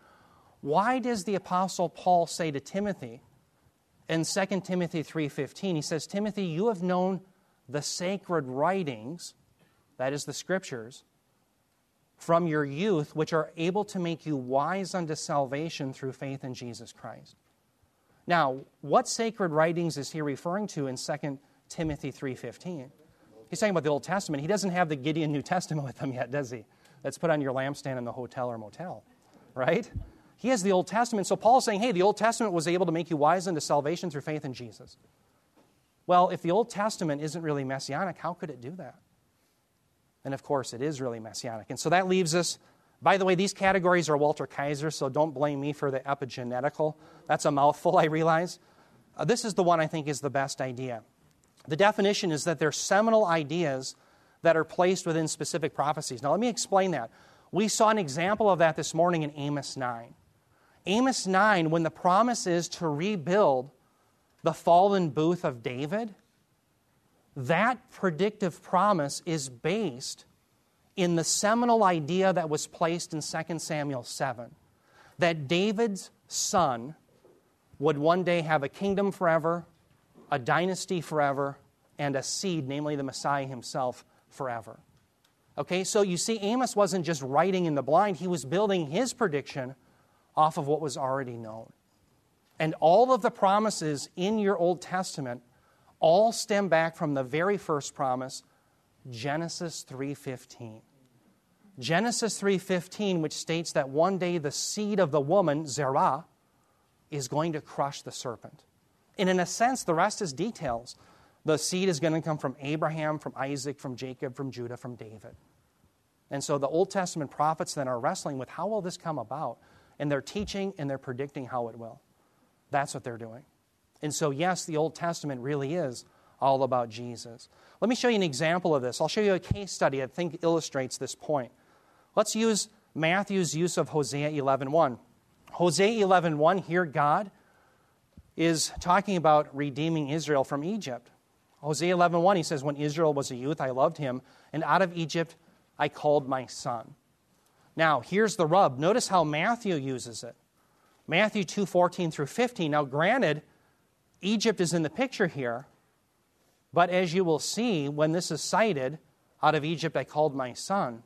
S1: why does the apostle Paul say to Timothy in 2 Timothy 3:15, he says, "Timothy, you have known the sacred writings, that is the scriptures, from your youth, which are able to make you wise unto salvation through faith in Jesus Christ." Now, what sacred writings is he referring to in 2 Timothy 3:15? He's talking about the Old Testament. He doesn't have the Gideon New Testament with him yet, does he? That's put on your lampstand in the hotel or motel, right? He has the Old Testament. So Paul's saying, hey, the Old Testament was able to make you wise unto salvation through faith in Jesus. Well, if the Old Testament isn't really messianic, how could it do that? And of course, it is really messianic. And so that leaves us. By the way, these categories are Walter Kaiser, so don't blame me for the epigenetical. That's a mouthful, I realize. Uh, this is the one I think is the best idea. The definition is that they're seminal ideas that are placed within specific prophecies. Now, let me explain that. We saw an example of that this morning in Amos 9. Amos 9, when the promise is to rebuild the fallen booth of David, that predictive promise is based in the seminal idea that was placed in 2 Samuel 7 that David's son would one day have a kingdom forever, a dynasty forever, and a seed, namely the Messiah himself, forever. Okay, so you see, Amos wasn't just writing in the blind, he was building his prediction off of what was already known. And all of the promises in your Old Testament all stem back from the very first promise, Genesis 3:15. Genesis 3:15 which states that one day the seed of the woman, Zerah, is going to crush the serpent. And in a sense, the rest is details. The seed is going to come from Abraham, from Isaac, from Jacob, from Judah, from David. And so the Old Testament prophets then are wrestling with how will this come about? And they're teaching and they're predicting how it will. That's what they're doing. And so, yes, the Old Testament really is all about Jesus. Let me show you an example of this. I'll show you a case study I think illustrates this point. Let's use Matthew's use of Hosea 11.1. Hosea 11.1, here God is talking about redeeming Israel from Egypt. Hosea 11.1, he says, When Israel was a youth, I loved him, and out of Egypt I called my son. Now, here's the rub. Notice how Matthew uses it. Matthew 2.14 through 15. Now, granted, Egypt is in the picture here, but as you will see, when this is cited, out of Egypt I called my son,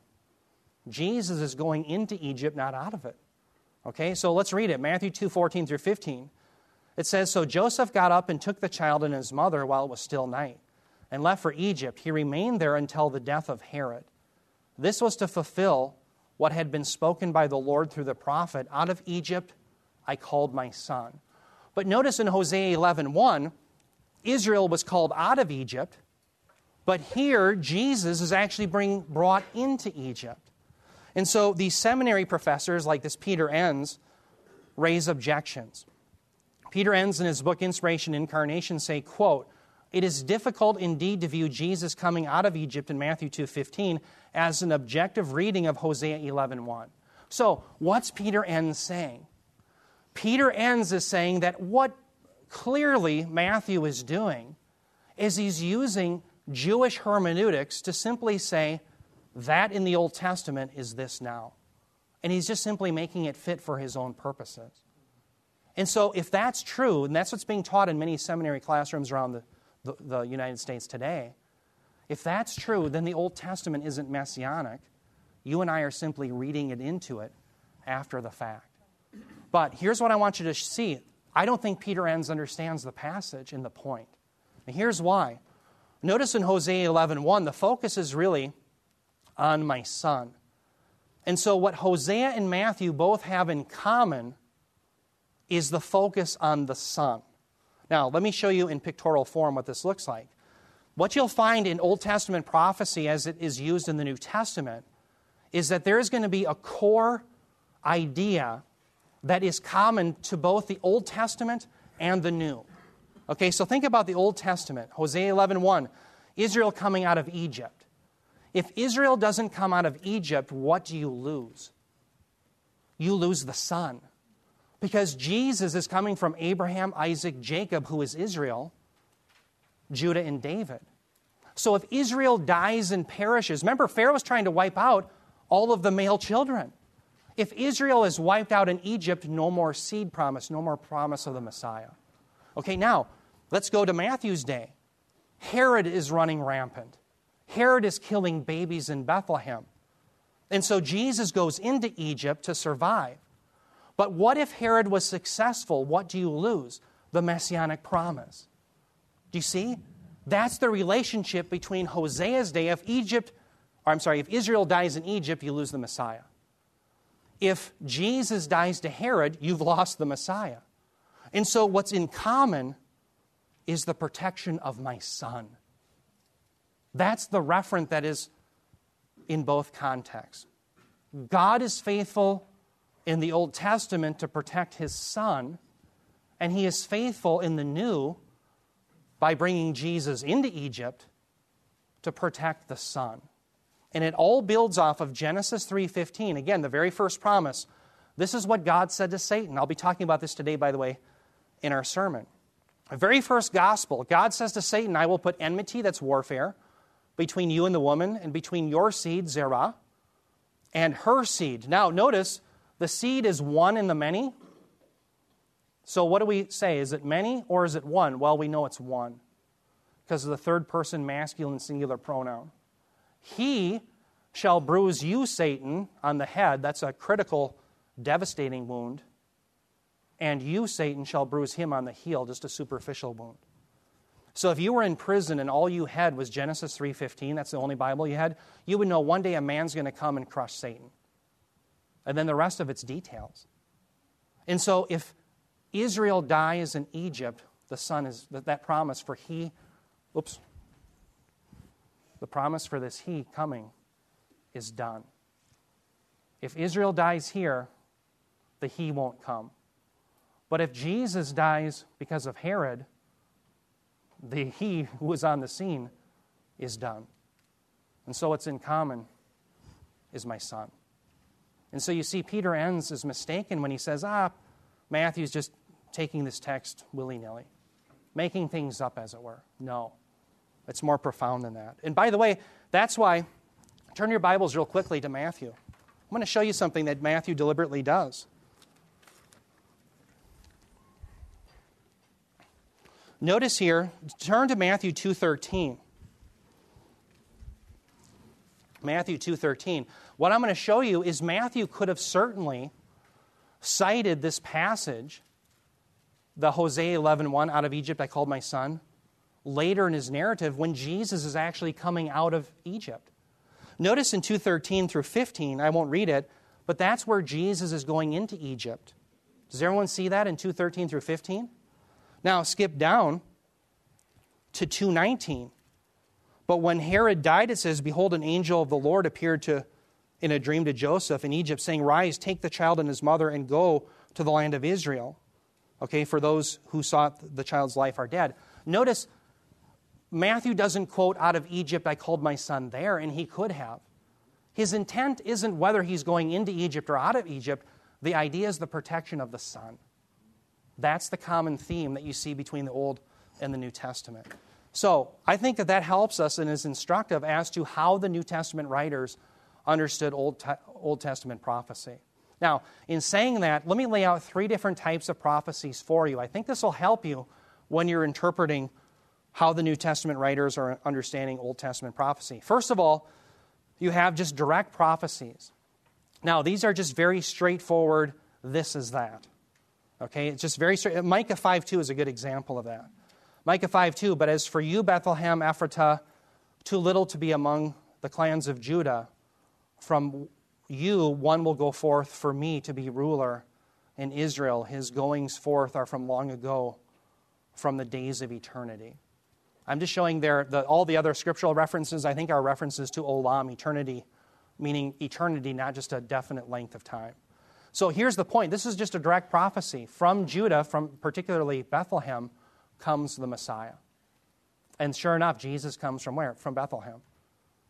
S1: Jesus is going into Egypt, not out of it. Okay, so let's read it. Matthew 2.14 through 15. It says So Joseph got up and took the child and his mother while it was still night, and left for Egypt. He remained there until the death of Herod. This was to fulfill what had been spoken by the Lord through the prophet Out of Egypt I called my son. But notice in Hosea 11 1, Israel was called out of Egypt, but here Jesus is actually being brought into Egypt. And so these seminary professors, like this Peter Enns, raise objections. Peter Enns in his book Inspiration Incarnation say, quote, it is difficult indeed to view Jesus coming out of Egypt in Matthew 2:15 as an objective reading of Hosea 11:1. So, what's Peter Enns saying? Peter Enns is saying that what clearly Matthew is doing is he's using Jewish hermeneutics to simply say that in the Old Testament is this now. And he's just simply making it fit for his own purposes. And so, if that's true, and that's what's being taught in many seminary classrooms around the, the, the, United States today, if that's true, then the Old Testament isn't messianic. You and I are simply reading it into it after the fact. But here's what I want you to see I don't think Peter Enns understands the passage and the point. And here's why. Notice in Hosea 11:1, the focus is really on my son. And so, what Hosea and Matthew both have in common is the focus on the Son. Now, let me show you in pictorial form what this looks like. What you'll find in Old Testament prophecy as it is used in the New Testament is that there is going to be a core idea that is common to both the Old Testament and the New. Okay, so think about the Old Testament, Hosea 11:1, 1, Israel coming out of Egypt. If Israel doesn't come out of Egypt, what do you lose? You lose the son. Because Jesus is coming from Abraham, Isaac, Jacob, who is Israel, Judah, and David. So if Israel dies and perishes, remember, Pharaoh was trying to wipe out all of the male children. If Israel is wiped out in Egypt, no more seed promise, no more promise of the Messiah. Okay, now, let's go to Matthew's day. Herod is running rampant. Herod is killing babies in Bethlehem. And so Jesus goes into Egypt to survive. But what if Herod was successful? What do you lose? The messianic promise. Do you see? That's the relationship between Hosea's day. If Egypt, or I'm sorry, if Israel dies in Egypt, you lose the Messiah. If Jesus dies to Herod, you've lost the Messiah. And so what's in common is the protection of my son. That's the referent that is in both contexts. God is faithful in the Old Testament to protect his son, and he is faithful in the New by bringing Jesus into Egypt to protect the son. And it all builds off of Genesis 3:15. Again, the very first promise. This is what God said to Satan. I'll be talking about this today by the way in our sermon. The very first gospel, God says to Satan, I will put enmity, that's warfare, between you and the woman, and between your seed, Zerah, and her seed. Now, notice the seed is one in the many. So, what do we say? Is it many or is it one? Well, we know it's one because of the third person masculine singular pronoun. He shall bruise you, Satan, on the head. That's a critical, devastating wound. And you, Satan, shall bruise him on the heel, just a superficial wound. So if you were in prison and all you had was Genesis 3:15, that's the only Bible you had, you would know one day a man's going to come and crush Satan and then the rest of its details. And so if Israel dies in Egypt, the son is that promise for he, oops, the promise for this he coming is done. If Israel dies here, the he won't come. But if Jesus dies because of Herod, the he who was on the scene is done. And so what's in common is my son. And so you see, Peter Enns is mistaken when he says, ah, Matthew's just taking this text willy nilly, making things up, as it were. No, it's more profound than that. And by the way, that's why, turn your Bibles real quickly to Matthew. I'm going to show you something that Matthew deliberately does. Notice here, turn to Matthew 2:13. Matthew 2:13. What I'm going to show you is Matthew could have certainly cited this passage the Hosea 11:1 out of Egypt I called my son. Later in his narrative when Jesus is actually coming out of Egypt. Notice in 213 through 15, I won't read it, but that's where Jesus is going into Egypt. Does everyone see that in 213 through 15? Now skip down to 219. But when Herod died, it says, Behold, an angel of the Lord appeared to, in a dream to Joseph in Egypt, saying, Rise, take the child and his mother, and go to the land of Israel. Okay, for those who sought the child's life are dead. Notice, Matthew doesn't quote out of Egypt, I called my son there, and he could have. His intent isn't whether he's going into Egypt or out of Egypt. The idea is the protection of the son. That's the common theme that you see between the Old and the New Testament. So I think that that helps us and is instructive as to how the New Testament writers understood Old, Te- Old Testament prophecy. Now, in saying that, let me lay out three different types of prophecies for you. I think this will help you when you're interpreting how the New Testament writers are understanding Old Testament prophecy. First of all, you have just direct prophecies. Now, these are just very straightforward, this is that. Okay, it's just very straight. Micah 5 2 is a good example of that. Micah 5 2, but as for you, Bethlehem Ephratah, too little to be among the clans of Judah, from you one will go forth for me to be ruler in Israel. His goings forth are from long ago, from the days of eternity. I'm just showing there that all the other scriptural references, I think, are references to olam, eternity, meaning eternity, not just a definite length of time. So here's the point this is just a direct prophecy. From Judah, from particularly Bethlehem, comes the Messiah. And sure enough, Jesus comes from where? From Bethlehem.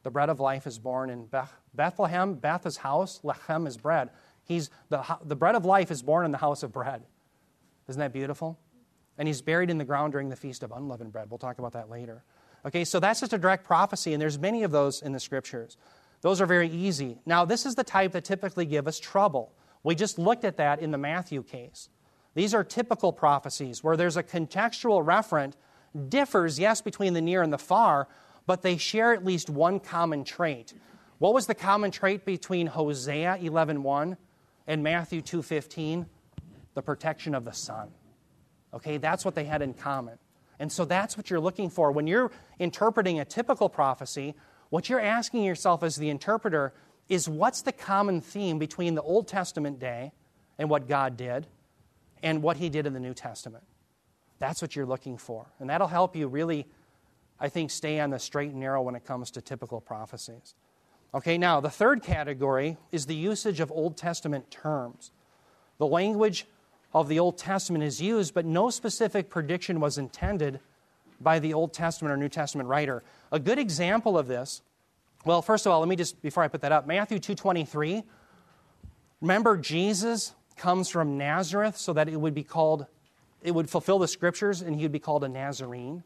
S1: The bread of life is born in Beth- Bethlehem. Beth is house, Lechem is bread. He's, the, the bread of life is born in the house of bread. Isn't that beautiful? And he's buried in the ground during the feast of unleavened bread. We'll talk about that later. Okay, so that's just a direct prophecy, and there's many of those in the scriptures. Those are very easy. Now, this is the type that typically give us trouble. We just looked at that in the Matthew case. These are typical prophecies where there's a contextual referent, differs, yes, between the near and the far, but they share at least one common trait. What was the common trait between Hosea 11:1 and Matthew 2:15? The protection of the son. Okay, that's what they had in common. And so that's what you're looking for when you're interpreting a typical prophecy. What you're asking yourself as the interpreter is what's the common theme between the Old Testament day and what God did and what he did in the New Testament. That's what you're looking for. And that'll help you really, I think, stay on the straight and narrow when it comes to typical prophecies. Okay, now the third category is the usage of Old Testament terms. The language of the Old Testament is used, but no specific prediction was intended by the Old Testament or New Testament writer. A good example of this, well, first of all, let me just before I put that up, Matthew 2:23. Remember Jesus comes from Nazareth so that it would be called, it would fulfill the scriptures and he would be called a Nazarene.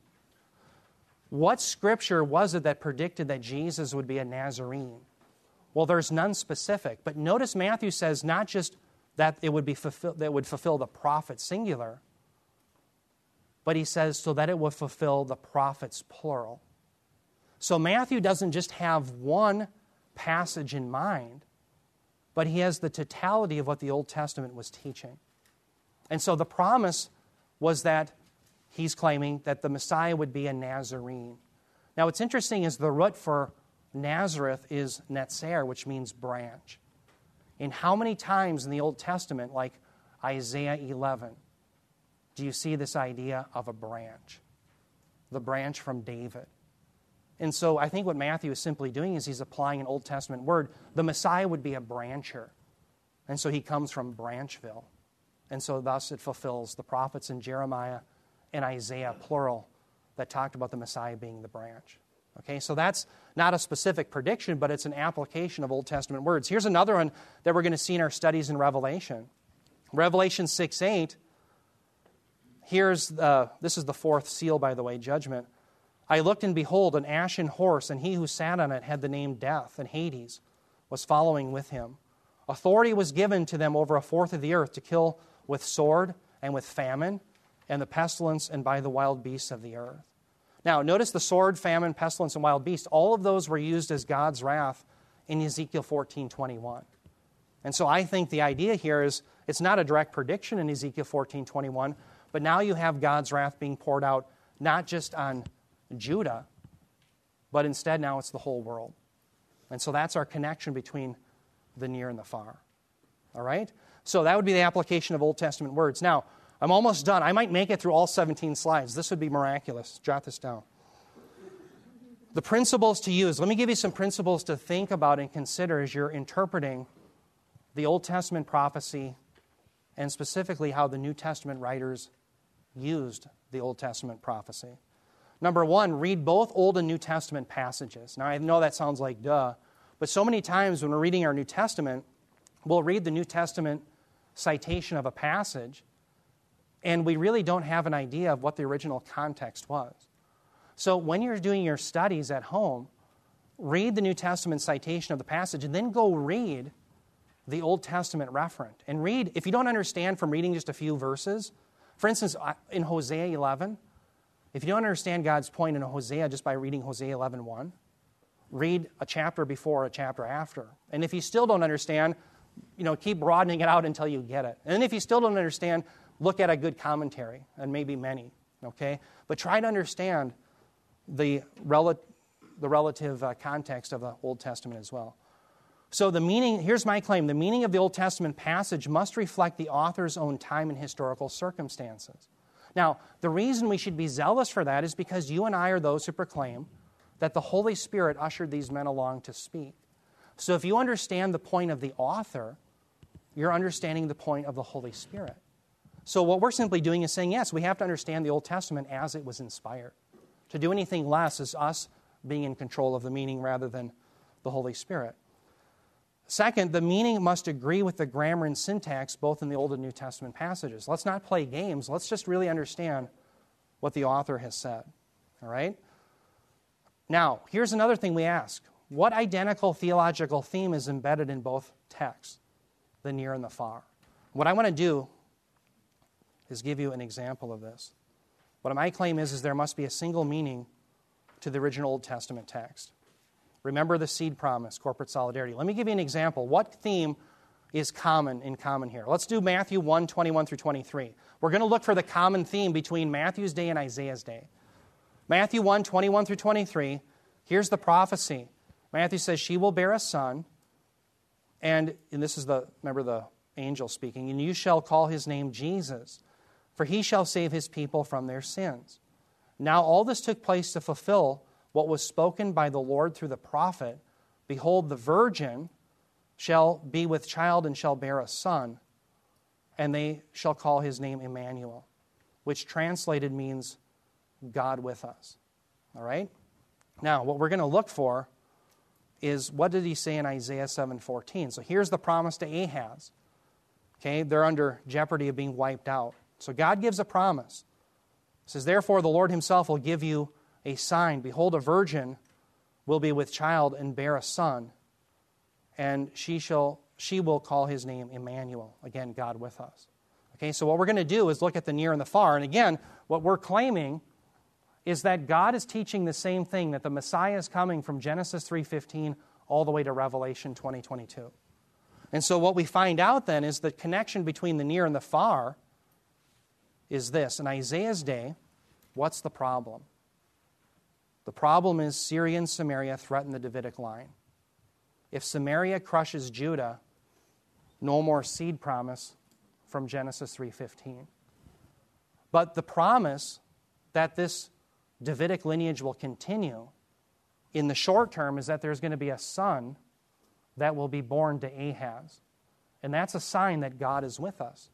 S1: What scripture was it that predicted that Jesus would be a Nazarene? Well, there's none specific, but notice Matthew says not just that it would be fulfill, that would fulfill the prophet singular, but he says so that it would fulfill the prophets plural. So Matthew doesn't just have one passage in mind but he has the totality of what the Old Testament was teaching. And so the promise was that he's claiming that the Messiah would be a Nazarene. Now, what's interesting is the root for Nazareth is netzer, which means branch. And how many times in the Old Testament, like Isaiah 11, do you see this idea of a branch? The branch from David. And so I think what Matthew is simply doing is he's applying an Old Testament word. The Messiah would be a brancher. And so he comes from Branchville. And so thus it fulfills the prophets in Jeremiah and Isaiah, plural, that talked about the Messiah being the branch. Okay, so that's not a specific prediction, but it's an application of Old Testament words. Here's another one that we're going to see in our studies in Revelation. Revelation 6 8. Here's the, this is the fourth seal, by the way, judgment. I looked, and behold, an ashen horse, and he who sat on it had the name Death, and Hades was following with him. Authority was given to them over a fourth of the earth to kill with sword and with famine and the pestilence and by the wild beasts of the earth. Now, notice the sword, famine, pestilence, and wild beast. All of those were used as God's wrath in Ezekiel 14 21. And so I think the idea here is it's not a direct prediction in Ezekiel 14 21, But now you have God's wrath being poured out not just on Judah, but instead now it's the whole world. And so that's our connection between the near and the far. All right? So that would be the application of Old Testament words. Now, I'm almost done. I might make it through all 17 slides. This would be miraculous. Jot this down. The principles to use. Let me give you some principles to think about and consider as you're interpreting the Old Testament prophecy and specifically how the New Testament writers used the Old Testament prophecy. Number one, read both Old and New Testament passages. Now, I know that sounds like duh, but so many times when we're reading our New Testament, we'll read the New Testament citation of a passage, and we really don't have an idea of what the original context was. So when you're doing your studies at home, read the New Testament citation of the passage, and then go read the Old Testament referent. And read, if you don't understand from reading just a few verses, for instance, in Hosea 11, if you don't understand God's point in Hosea just by reading Hosea 11.1, read a chapter before, a chapter after. And if you still don't understand, you know, keep broadening it out until you get it. And if you still don't understand, look at a good commentary, and maybe many, okay? But try to understand the, rel- the relative uh, context of the Old Testament as well. So, the meaning, here's my claim the meaning of the Old Testament passage must reflect the author's own time and historical circumstances. Now, the reason we should be zealous for that is because you and I are those who proclaim that the Holy Spirit ushered these men along to speak. So if you understand the point of the author, you're understanding the point of the Holy Spirit. So what we're simply doing is saying, yes, we have to understand the Old Testament as it was inspired. To do anything less is us being in control of the meaning rather than the Holy Spirit. Second, the meaning must agree with the grammar and syntax both in the Old and New Testament passages. Let's not play games. Let's just really understand what the author has said. All right? Now, here's another thing we ask What identical theological theme is embedded in both texts, the near and the far? What I want to do is give you an example of this. What my claim is, is there must be a single meaning to the original Old Testament text. Remember the seed promise, corporate solidarity. Let me give you an example. What theme is common in common here? Let's do Matthew 1 21 through 23. We're going to look for the common theme between Matthew's day and Isaiah's day. Matthew 1 21 through 23. Here's the prophecy. Matthew says, She will bear a son, and, and this is the, remember the angel speaking, and you shall call his name Jesus, for he shall save his people from their sins. Now, all this took place to fulfill what was spoken by the Lord through the prophet Behold, the virgin shall be with child and shall bear a son, and they shall call his name Emmanuel, which translated means God with us. All right? Now, what we're going to look for is what did he say in Isaiah 7:14? So here's the promise to Ahaz. Okay, they're under jeopardy of being wiped out. So God gives a promise. He says, Therefore, the Lord himself will give you a sign. Behold, a virgin will be with child and bear a son, and she shall she will call his name Emmanuel. Again, God with us. Okay, so what we're going to do is look at the near and the far. And again, what we're claiming is that God is teaching the same thing that the Messiah is coming from Genesis 3:15 all the way to Revelation 2022. And so what we find out then is the connection between the near and the far is this. In Isaiah's day, what's the problem? The problem is Syria and Samaria threaten the Davidic line. If Samaria crushes Judah, no more seed promise from Genesis 3:15. But the promise that this Davidic lineage will continue in the short term is that there's going to be a son that will be born to Ahaz. And that's a sign that God is with us,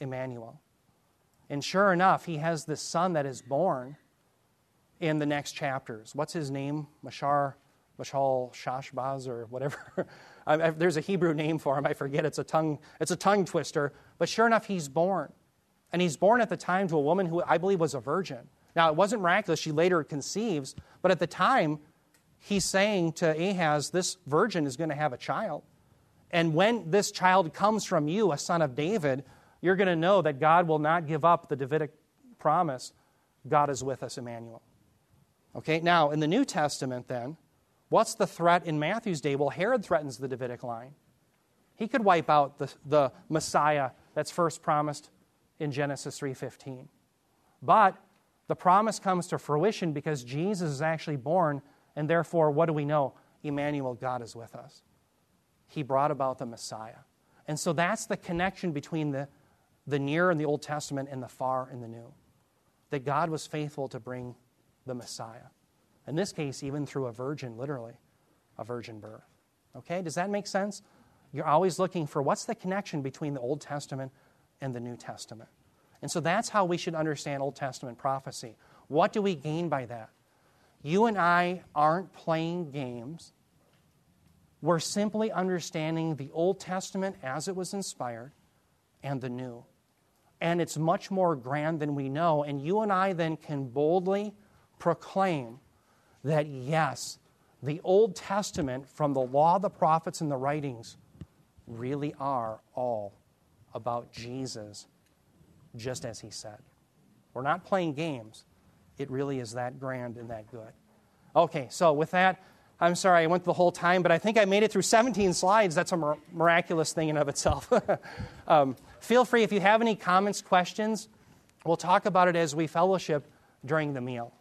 S1: Emmanuel. And sure enough, he has this son that is born in the next chapters. What's his name? Mashar, Mashal Shashbaz, or whatever. I, I, there's a Hebrew name for him. I forget. It's a tongue. It's a tongue twister. But sure enough, he's born, and he's born at the time to a woman who I believe was a virgin. Now it wasn't miraculous. She later conceives, but at the time, he's saying to Ahaz, "This virgin is going to have a child." And when this child comes from you, a son of David, you're going to know that God will not give up the Davidic promise. God is with us, Emmanuel. Okay, now in the New Testament, then, what's the threat in Matthew's day? Well, Herod threatens the Davidic line. He could wipe out the, the Messiah that's first promised in Genesis 3:15. But the promise comes to fruition because Jesus is actually born, and therefore, what do we know? Emmanuel, God is with us. He brought about the Messiah. And so that's the connection between the, the near in the Old Testament and the far in the New. That God was faithful to bring the Messiah. In this case, even through a virgin, literally, a virgin birth. Okay, does that make sense? You're always looking for what's the connection between the Old Testament and the New Testament. And so that's how we should understand Old Testament prophecy. What do we gain by that? You and I aren't playing games. We're simply understanding the Old Testament as it was inspired and the New. And it's much more grand than we know. And you and I then can boldly proclaim that, yes, the Old Testament, from the law, the prophets, and the writings, really are all about Jesus just as he said. We're not playing games. It really is that grand and that good. Okay, so with that, I'm sorry I went the whole time, but I think I made it through 17 slides. That's a miraculous thing in of itself. um, feel free if you have any comments, questions. We'll talk about it as we fellowship during the meal.